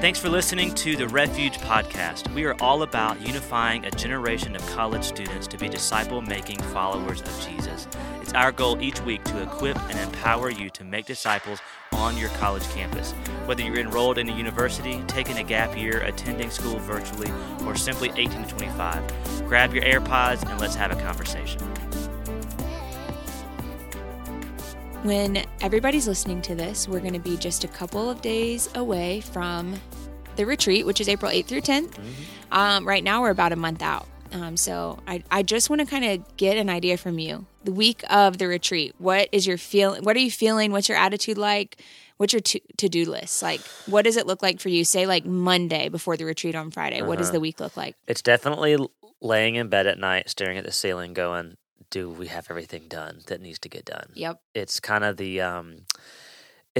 Thanks for listening to the Refuge Podcast. We are all about unifying a generation of college students to be disciple making followers of Jesus. It's our goal each week to equip and empower you to make disciples on your college campus. Whether you're enrolled in a university, taking a gap year, attending school virtually, or simply 18 to 25, grab your AirPods and let's have a conversation. When everybody's listening to this, we're going to be just a couple of days away from the retreat, which is April 8th through 10th. Mm-hmm. Um, right now, we're about a month out. Um, so I, I just want to kind of get an idea from you. The week of the retreat, what is your feeling? What are you feeling? What's your attitude like? What's your to do list? Like, what does it look like for you? Say, like Monday before the retreat on Friday. Uh-huh. What does uh-huh. the week look like? It's definitely laying in bed at night, staring at the ceiling, going, do we have everything done that needs to get done? Yep. It's kind of the um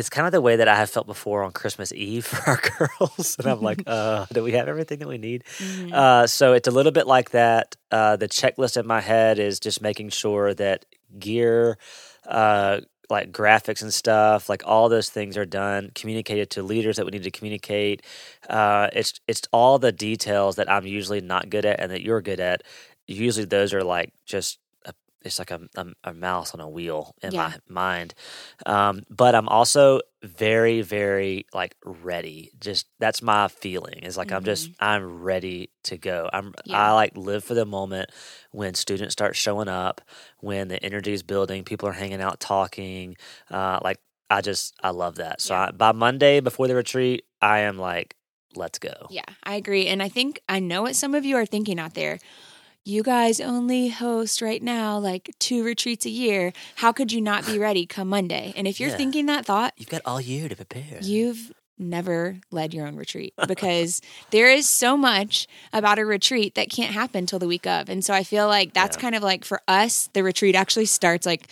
it's kind of the way that I have felt before on Christmas Eve for our girls. and I'm like, uh, do we have everything that we need? Mm-hmm. Uh, so it's a little bit like that. Uh, the checklist in my head is just making sure that gear, uh, like graphics and stuff, like all those things are done, communicated to leaders that we need to communicate. Uh, it's it's all the details that I'm usually not good at and that you're good at. Usually those are like just it's like a, a, a, mouse on a wheel in yeah. my mind. Um, but I'm also very, very like ready. Just that's my feeling. Is like mm-hmm. I'm just mm-hmm. I'm ready to go. I'm yeah. I like live for the moment when students start showing up, when the energy is building, people are hanging out talking. Uh, like I just I love that. So yeah. I, by Monday before the retreat, I am like, let's go. Yeah, I agree, and I think I know what some of you are thinking out there you guys only host right now like two retreats a year. How could you not be ready come Monday? And if you're yeah. thinking that thought, you've got all year to prepare. You've never led your own retreat because there is so much about a retreat that can't happen till the week of. And so I feel like that's yeah. kind of like for us, the retreat actually starts like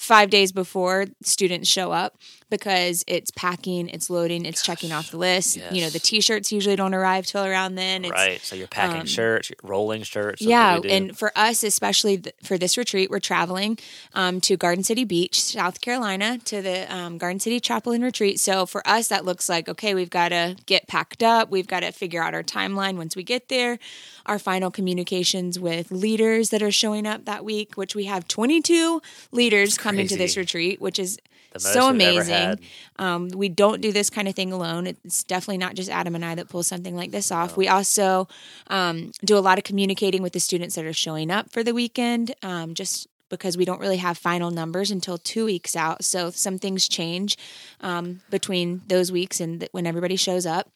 five days before students show up because it's packing, it's loading, it's Gosh, checking off the list. Yes. You know, the t-shirts usually don't arrive till around then. It's, right. So you're packing um, shirts, rolling shirts. Yeah, and for us, especially th- for this retreat, we're traveling um, to Garden City Beach, South Carolina, to the um, Garden City Chapel and Retreat. So for us, that looks like okay, we've got to get packed up. We've got to figure out our timeline once we get there. Our final communications with leaders that are showing up that week, which we have 22 leaders coming to this retreat, which is so amazing. Um, we don't do this kind of thing alone. It's definitely not just Adam and I that pull something like this off. No. We also um, do a lot of communicating with the students that are showing up for the weekend, um, just because we don't really have final numbers until two weeks out. So some things change um, between those weeks and th- when everybody shows up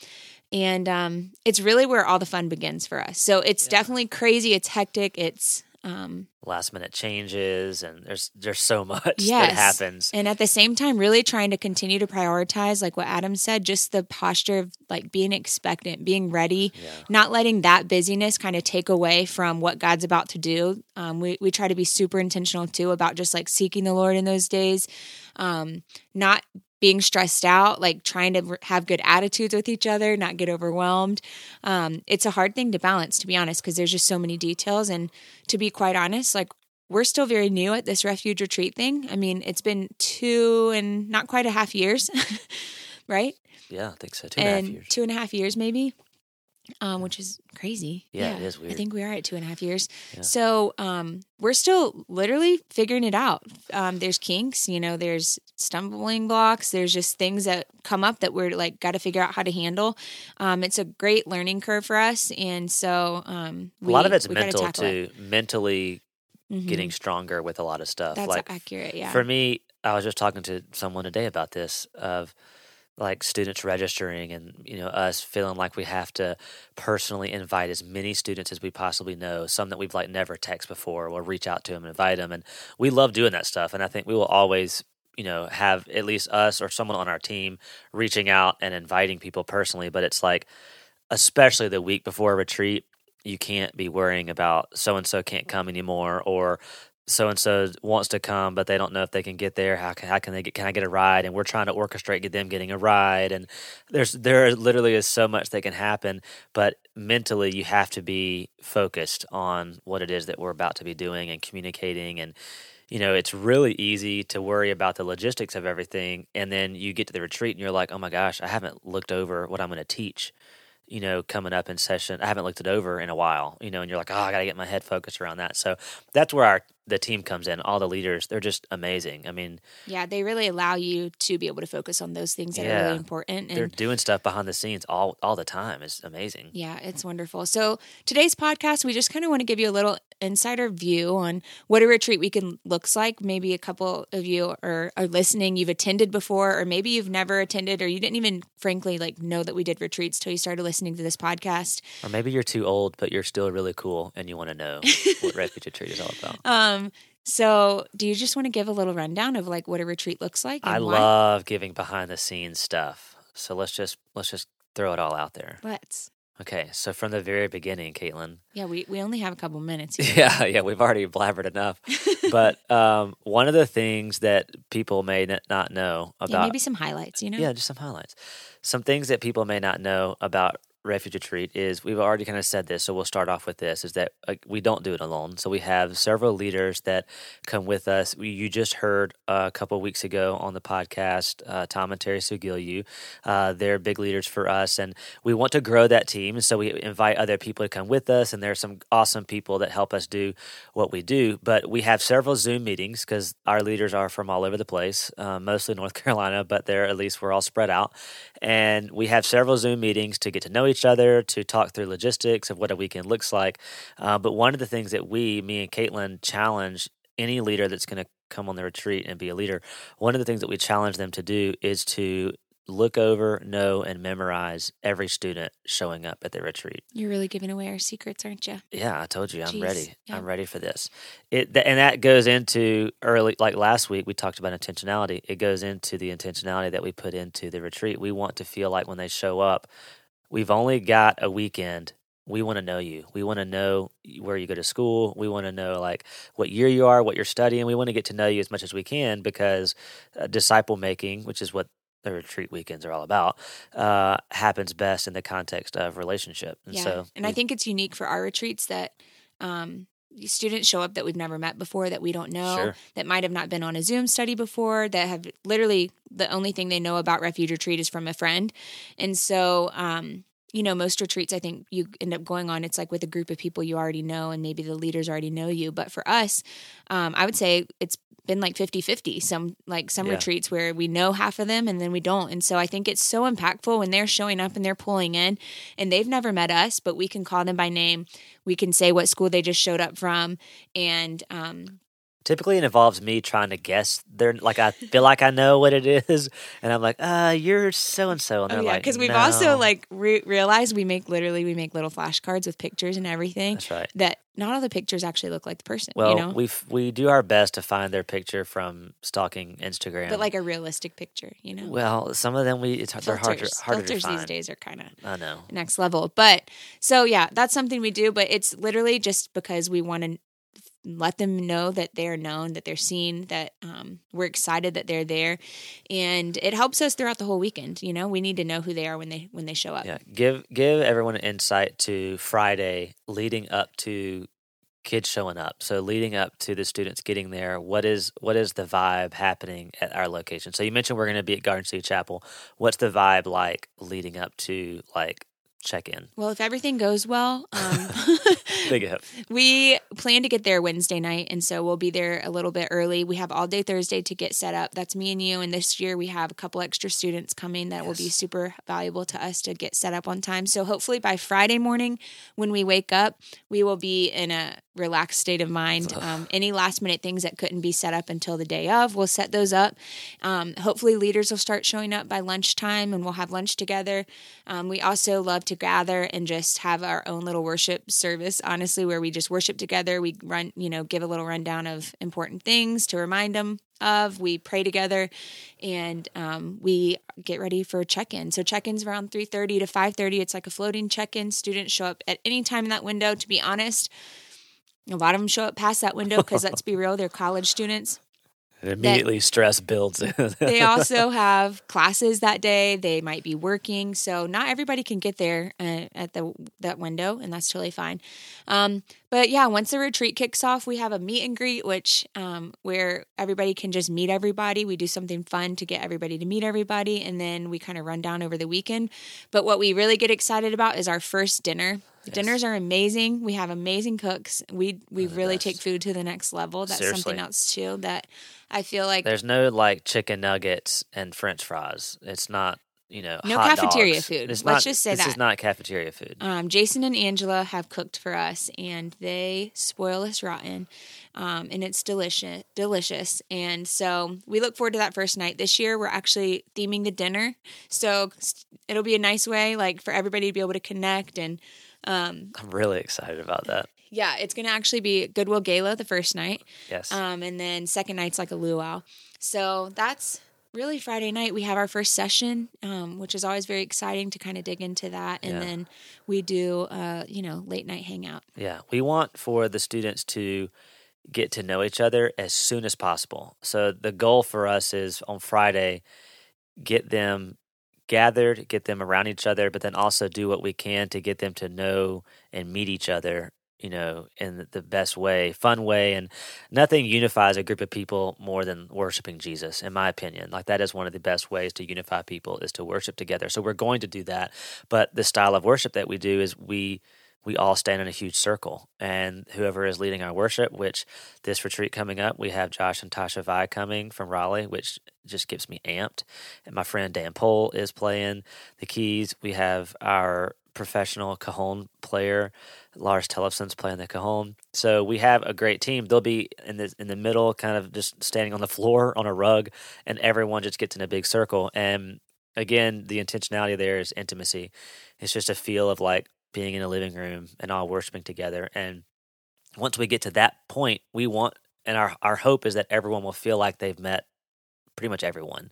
and um, it's really where all the fun begins for us. So it's yeah. definitely crazy. It's hectic. It's um, last minute changes, and there's there's so much yes. that happens. And at the same time, really trying to continue to prioritize, like what Adam said, just the posture of like being expectant, being ready, yeah. not letting that busyness kind of take away from what God's about to do. Um, we we try to be super intentional too about just like seeking the Lord in those days, um, not being stressed out, like trying to have good attitudes with each other, not get overwhelmed. Um, it's a hard thing to balance, to be honest, because there's just so many details. And to be quite honest, like we're still very new at this refuge retreat thing. I mean, it's been two and not quite a half years, right? Yeah, I think so. Two and, and a half years. Two and a half years, maybe um, which is crazy. Yeah, yeah, it is weird. I think we are at two and a half years. Yeah. So um, we're still literally figuring it out. Um, there's kinks, you know, there's stumbling blocks. There's just things that come up that we're like got to figure out how to handle. Um, it's a great learning curve for us, and so um, we, a lot of it's mental too. It. Mentally mm-hmm. getting stronger with a lot of stuff. That's like accurate. Yeah. For me, I was just talking to someone today about this of like students registering and you know us feeling like we have to personally invite as many students as we possibly know some that we've like never text before we'll reach out to them and invite them and we love doing that stuff and i think we will always you know have at least us or someone on our team reaching out and inviting people personally but it's like especially the week before a retreat you can't be worrying about so and so can't come anymore or so and so wants to come, but they don't know if they can get there. How can how can they get? Can I get a ride? And we're trying to orchestrate get them getting a ride. And there's there literally is so much that can happen, but mentally you have to be focused on what it is that we're about to be doing and communicating and you know, it's really easy to worry about the logistics of everything. And then you get to the retreat and you're like, oh my gosh, I haven't looked over what I'm going to teach, you know, coming up in session. I haven't looked it over in a while, you know, and you're like, oh, I got to get my head focused around that. So that's where our the team comes in. All the leaders, they're just amazing. I mean, yeah, they really allow you to be able to focus on those things that yeah, are really important. And they're doing stuff behind the scenes all all the time. It's amazing. Yeah, it's wonderful. So today's podcast, we just kind of want to give you a little insider view on what a retreat weekend looks like. Maybe a couple of you are, are listening, you've attended before, or maybe you've never attended, or you didn't even, frankly, like know that we did retreats till you started listening to this podcast. Or maybe you're too old, but you're still really cool and you want to know what Refuge Retreat is all about. Um, so, do you just want to give a little rundown of like what a retreat looks like? I why? love giving behind the scenes stuff. So let's just let's just throw it all out there. Let's. Okay, so from the very beginning, Caitlin. Yeah, we, we only have a couple minutes. Here. Yeah, yeah, we've already blabbered enough. but um, one of the things that people may not know about yeah, maybe some highlights, you know. Yeah, just some highlights. Some things that people may not know about refuge retreat is we've already kind of said this, so we'll start off with this: is that we don't do it alone. So we have several leaders that come with us. We, you just heard a couple weeks ago on the podcast uh, Tom and Terry Sugilju. Uh, they're big leaders for us, and we want to grow that team. So we invite other people to come with us, and there are some awesome people that help us do what we do. But we have several Zoom meetings because our leaders are from all over the place, uh, mostly North Carolina, but they're at least we're all spread out, and we have several Zoom meetings to get to know each each other to talk through logistics of what a weekend looks like. Uh, but one of the things that we, me and Caitlin, challenge any leader that's going to come on the retreat and be a leader, one of the things that we challenge them to do is to look over, know, and memorize every student showing up at the retreat. You're really giving away our secrets, aren't you? Yeah, I told you, I'm Jeez. ready. Yeah. I'm ready for this. It th- and that goes into early, like last week we talked about intentionality. It goes into the intentionality that we put into the retreat. We want to feel like when they show up, we've only got a weekend we want to know you. We want to know where you go to school. We want to know like what year you are, what you're studying. We want to get to know you as much as we can because uh, disciple making, which is what the retreat weekends are all about, uh, happens best in the context of relationship. And yeah. so, and we, I think it's unique for our retreats that um, students show up that we've never met before that we don't know sure. that might have not been on a zoom study before that have literally the only thing they know about refuge retreat is from a friend and so um, you know most retreats i think you end up going on it's like with a group of people you already know and maybe the leaders already know you. But for us um, i would say it's been like 50-50 some like some yeah. retreats where we know half of them and then we don't. And so i think it's so impactful when they're showing up and they're pulling in and they've never met us but we can call them by name. We can say what school they just showed up from and um, typically it involves me trying to guess they're like i feel like i know what it is and i'm like uh you're so and so and they're oh, yeah, like because we've no. also like re- realized we make literally we make little flashcards with pictures and everything that's right that not all the pictures actually look like the person well you know? we we do our best to find their picture from stalking instagram but like a realistic picture you know well some of them we it's filters, they're hard harder filters to find. these days are kind of i know next level but so yeah that's something we do but it's literally just because we want to let them know that they're known, that they're seen, that um, we're excited that they're there, and it helps us throughout the whole weekend. You know, we need to know who they are when they when they show up. Yeah, give give everyone an insight to Friday leading up to kids showing up. So leading up to the students getting there, what is what is the vibe happening at our location? So you mentioned we're going to be at Garden City Chapel. What's the vibe like leading up to like check in? Well, if everything goes well, um, big if. We plan to get there Wednesday night, and so we'll be there a little bit early. We have all day Thursday to get set up. That's me and you. And this year we have a couple extra students coming that yes. will be super valuable to us to get set up on time. So hopefully by Friday morning when we wake up, we will be in a relaxed state of mind. Um, any last minute things that couldn't be set up until the day of, we'll set those up. Um, hopefully, leaders will start showing up by lunchtime and we'll have lunch together. Um, we also love to gather and just have our own little worship service, honestly, where we just worship together. We run, you know, give a little rundown of important things to remind them of. We pray together, and um, we get ready for check-in. So check-ins around three thirty to five thirty. It's like a floating check-in. Students show up at any time in that window. To be honest, A lot of them show up past that window because let's be real, they're college students. Immediately, stress builds. they also have classes that day. They might be working, so not everybody can get there uh, at the that window, and that's totally fine. Um, but yeah, once the retreat kicks off, we have a meet and greet, which um, where everybody can just meet everybody. We do something fun to get everybody to meet everybody, and then we kind of run down over the weekend. But what we really get excited about is our first dinner. Yes. Dinners are amazing. We have amazing cooks. We we really best. take food to the next level. That's Seriously. something else too that I feel like there's no like chicken nuggets and French fries. It's not you know no cafeteria dogs. food. It's Let's not, just say this that this is not cafeteria food. Um, Jason and Angela have cooked for us, and they spoil us rotten. Um, and it's delicious, delicious. And so we look forward to that first night. This year, we're actually theming the dinner, so it'll be a nice way, like for everybody to be able to connect and um, I'm really excited about that. Yeah, it's going to actually be Goodwill Gala the first night. Yes. Um, and then second night's like a luau. So that's really Friday night. We have our first session, um, which is always very exciting to kind of dig into that. And yeah. then we do, uh, you know, late night hangout. Yeah, we want for the students to get to know each other as soon as possible. So the goal for us is on Friday, get them gathered, get them around each other, but then also do what we can to get them to know and meet each other, you know, in the best way, fun way. And nothing unifies a group of people more than worshiping Jesus, in my opinion. Like that is one of the best ways to unify people is to worship together. So we're going to do that. But the style of worship that we do is we we all stand in a huge circle and whoever is leading our worship which this retreat coming up we have josh and tasha vi coming from raleigh which just gets me amped. And my friend dan Pole is playing the keys. We have our professional cajon player lars tellefson's playing the cajon. So we have a great team. They'll be in the in the middle kind of just standing on the floor on a rug and everyone just gets in a big circle. And again the intentionality there is intimacy. It's just a feel of like being in a living room and all worshiping together. And once we get to that point, we want, and our, our hope is that everyone will feel like they've met pretty much everyone.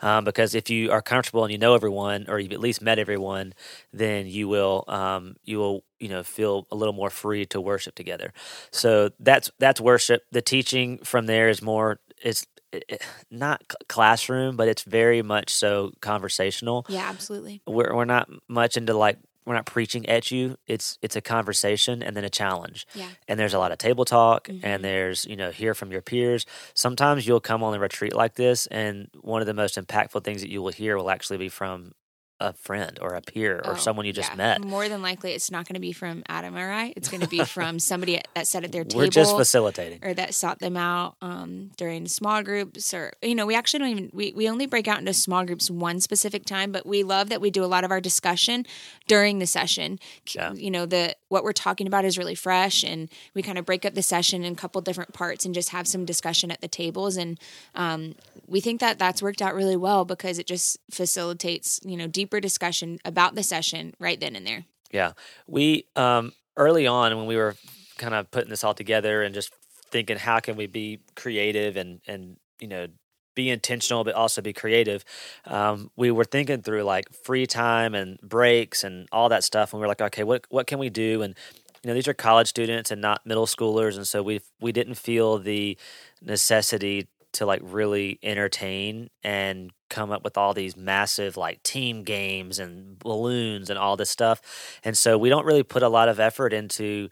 Um, because if you are comfortable and you know everyone, or you've at least met everyone, then you will um, you will you know feel a little more free to worship together. So that's that's worship. The teaching from there is more it's it, not classroom, but it's very much so conversational. Yeah, absolutely. We're we're not much into like we're not preaching at you. It's it's a conversation and then a challenge. Yeah. And there's a lot of table talk mm-hmm. and there's, you know, hear from your peers. Sometimes you'll come on a retreat like this and one of the most impactful things that you will hear will actually be from a friend or a peer or oh, someone you just yeah. met. More than likely, it's not going to be from Adam or I. It's going to be from somebody that sat at their table. We're just facilitating, or that sought them out um, during small groups, or you know, we actually don't even we we only break out into small groups one specific time, but we love that we do a lot of our discussion during the session. Yeah. You know, the what we're talking about is really fresh, and we kind of break up the session in a couple different parts and just have some discussion at the tables, and um, we think that that's worked out really well because it just facilitates you know deeper discussion about the session right then and there. Yeah, we um, early on when we were kind of putting this all together and just thinking how can we be creative and and you know be intentional but also be creative um, we were thinking through like free time and breaks and all that stuff. And we are like okay what what can we do? And you know these are college students and not middle schoolers. And so we we didn't feel the necessity to like really entertain and come up with all these massive like team games and balloons and all this stuff. And so we don't really put a lot of effort into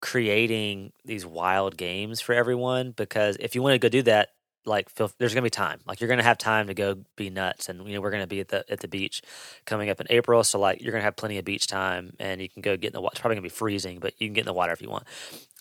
creating these wild games for everyone because if you want to go do that like feel, there's gonna be time. Like you're gonna have time to go be nuts and you know we're gonna be at the at the beach coming up in april. So like you're gonna have plenty of beach time and you can go get in the water it's probably gonna be freezing but you can get in the water if you want.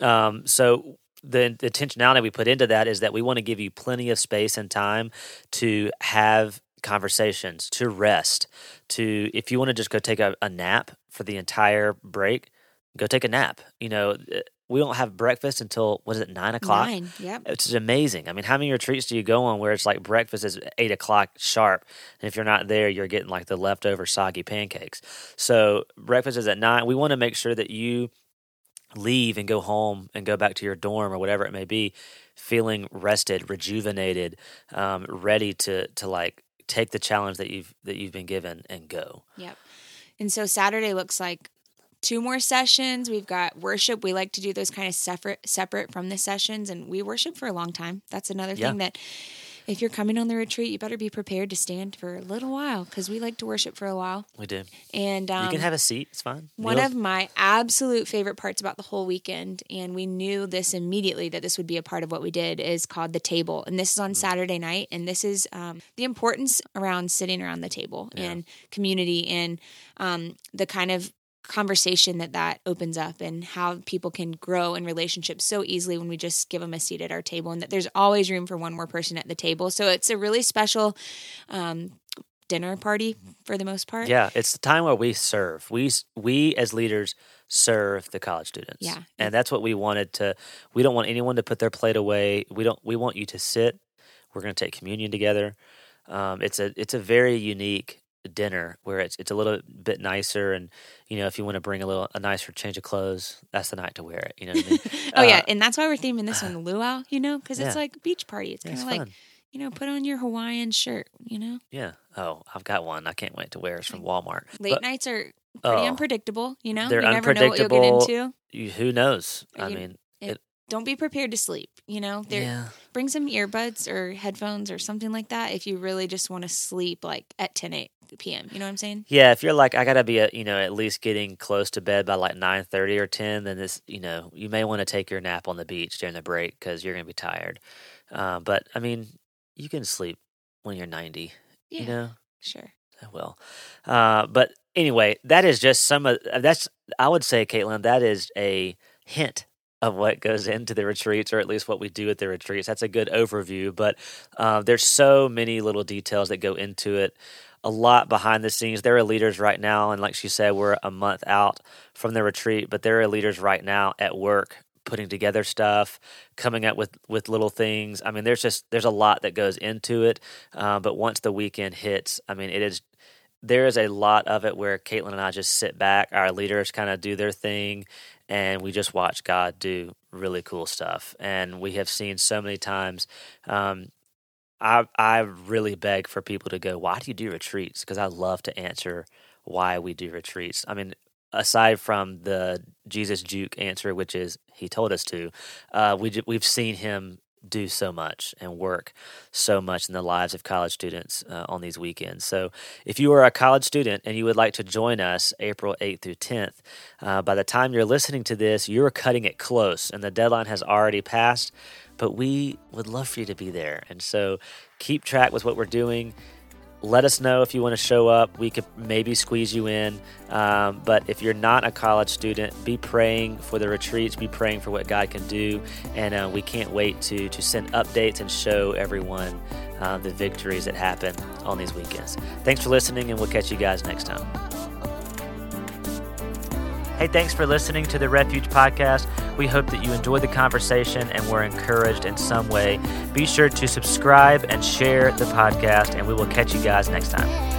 Um, so the, the intentionality we put into that is that we want to give you plenty of space and time to have conversations, to rest, to if you want to just go take a, a nap for the entire break, go take a nap. You know, eh, we don't have breakfast until what is it nine o'clock? Nine, yep. It's amazing. I mean, how many retreats do you go on where it's like breakfast is eight o'clock sharp, and if you're not there, you're getting like the leftover soggy pancakes. So breakfast is at nine. We want to make sure that you leave and go home and go back to your dorm or whatever it may be, feeling rested, rejuvenated, um, ready to to like take the challenge that you've that you've been given and go. Yep. And so Saturday looks like two more sessions. We've got worship. We like to do those kind of separate separate from the sessions, and we worship for a long time. That's another Yeah. thing that if you're coming on the retreat, you better be prepared to stand for a little while because we like to worship for a while. We do. And um, you can have a seat. It's fine. one of my absolute favorite parts about the whole weekend, and we knew this immediately that this would be a part of what we did, is called the table. And this is Mm. on Saturday night. And this is um, the importance around sitting around the table and community and um, the kind of conversation that that opens up and how people can grow in relationships so easily when we just give them a seat at our table and that there's always room for one more person at the table so it's a really special um, dinner party for the most part Yeah, it's the time where we serve. We we as leaders serve the college students. Yeah. and that's what we wanted to. We don't want anyone to put their plate away. We don't. We want you to sit. We're going to take communion together. Um, it's a it's a very unique dinner where it's it's a little bit nicer, and you know if you want to bring a little a nicer change of clothes, that's the night to wear it. You know what I mean? oh yeah Uh, and that's why we're theming this one luau you know because it's like beach party it's yeah, kind of like fun. you know put on your hawaiian shirt you know Yeah. Oh, I've got one. I can't wait to wear. It's from Walmart. late But nights are pretty Oh. unpredictable you know They're you never know what you'll get into you, who knows? Are I you- mean, don't be prepared to sleep you know there yeah. bring some earbuds or headphones or something like that if you really just want to sleep like at 10 8 p.m you know what i'm saying Yeah, if you're like, I gotta be, a, you know, at least getting close to bed by like nine thirty or ten, then this, you know, you may want to take your nap on the beach during the break because you're gonna be tired. Uh, but I mean, you can sleep when you're ninety. yeah You know, sure I will. Uh, but anyway, that is just some of that's. I would say, Caitlin, that is a hint of what goes into the retreats, or at least what we do at the retreats. That's a good overview, but uh, there's so many little details that go into it. A lot behind the scenes. There are leaders right now, and like she said, we're a month out from the retreat, but there are leaders right now at work putting together stuff, coming up with with little things. I mean, there's just there's a lot that goes into it. Uh, but once the weekend hits, I mean, it is there is a lot of it where Caitlin and I just sit back, our leaders kind of do their thing, and we just watch God do really cool stuff. And we have seen so many times. Um, I I really beg for people to go. Why do you do retreats? Because I love to answer why we do retreats. I mean, aside from the Jesus Juke answer, which is He told us to, uh, we we've seen Him do so much and work so much in the lives of college students uh, on these weekends. So, if you are a college student and you would like to join us April 8th through 10th, uh, by the time you're listening to this, you're cutting it close and the deadline has already passed. But we would love for you to be there. And so, keep track with what we're doing. Let us know if you want to show up. We could maybe squeeze you in. Um, but if you're not a college student, be praying for the retreats. Be praying for what God can do. And uh, we can't wait to to send updates and show everyone uh, the victories that happen on these weekends. Thanks for listening, and we'll catch you guys next time. Hey, thanks for listening to the Refuge Podcast. We hope that you enjoyed the conversation and were encouraged in some way. Be sure to subscribe and share the podcast, and we will catch you guys next time.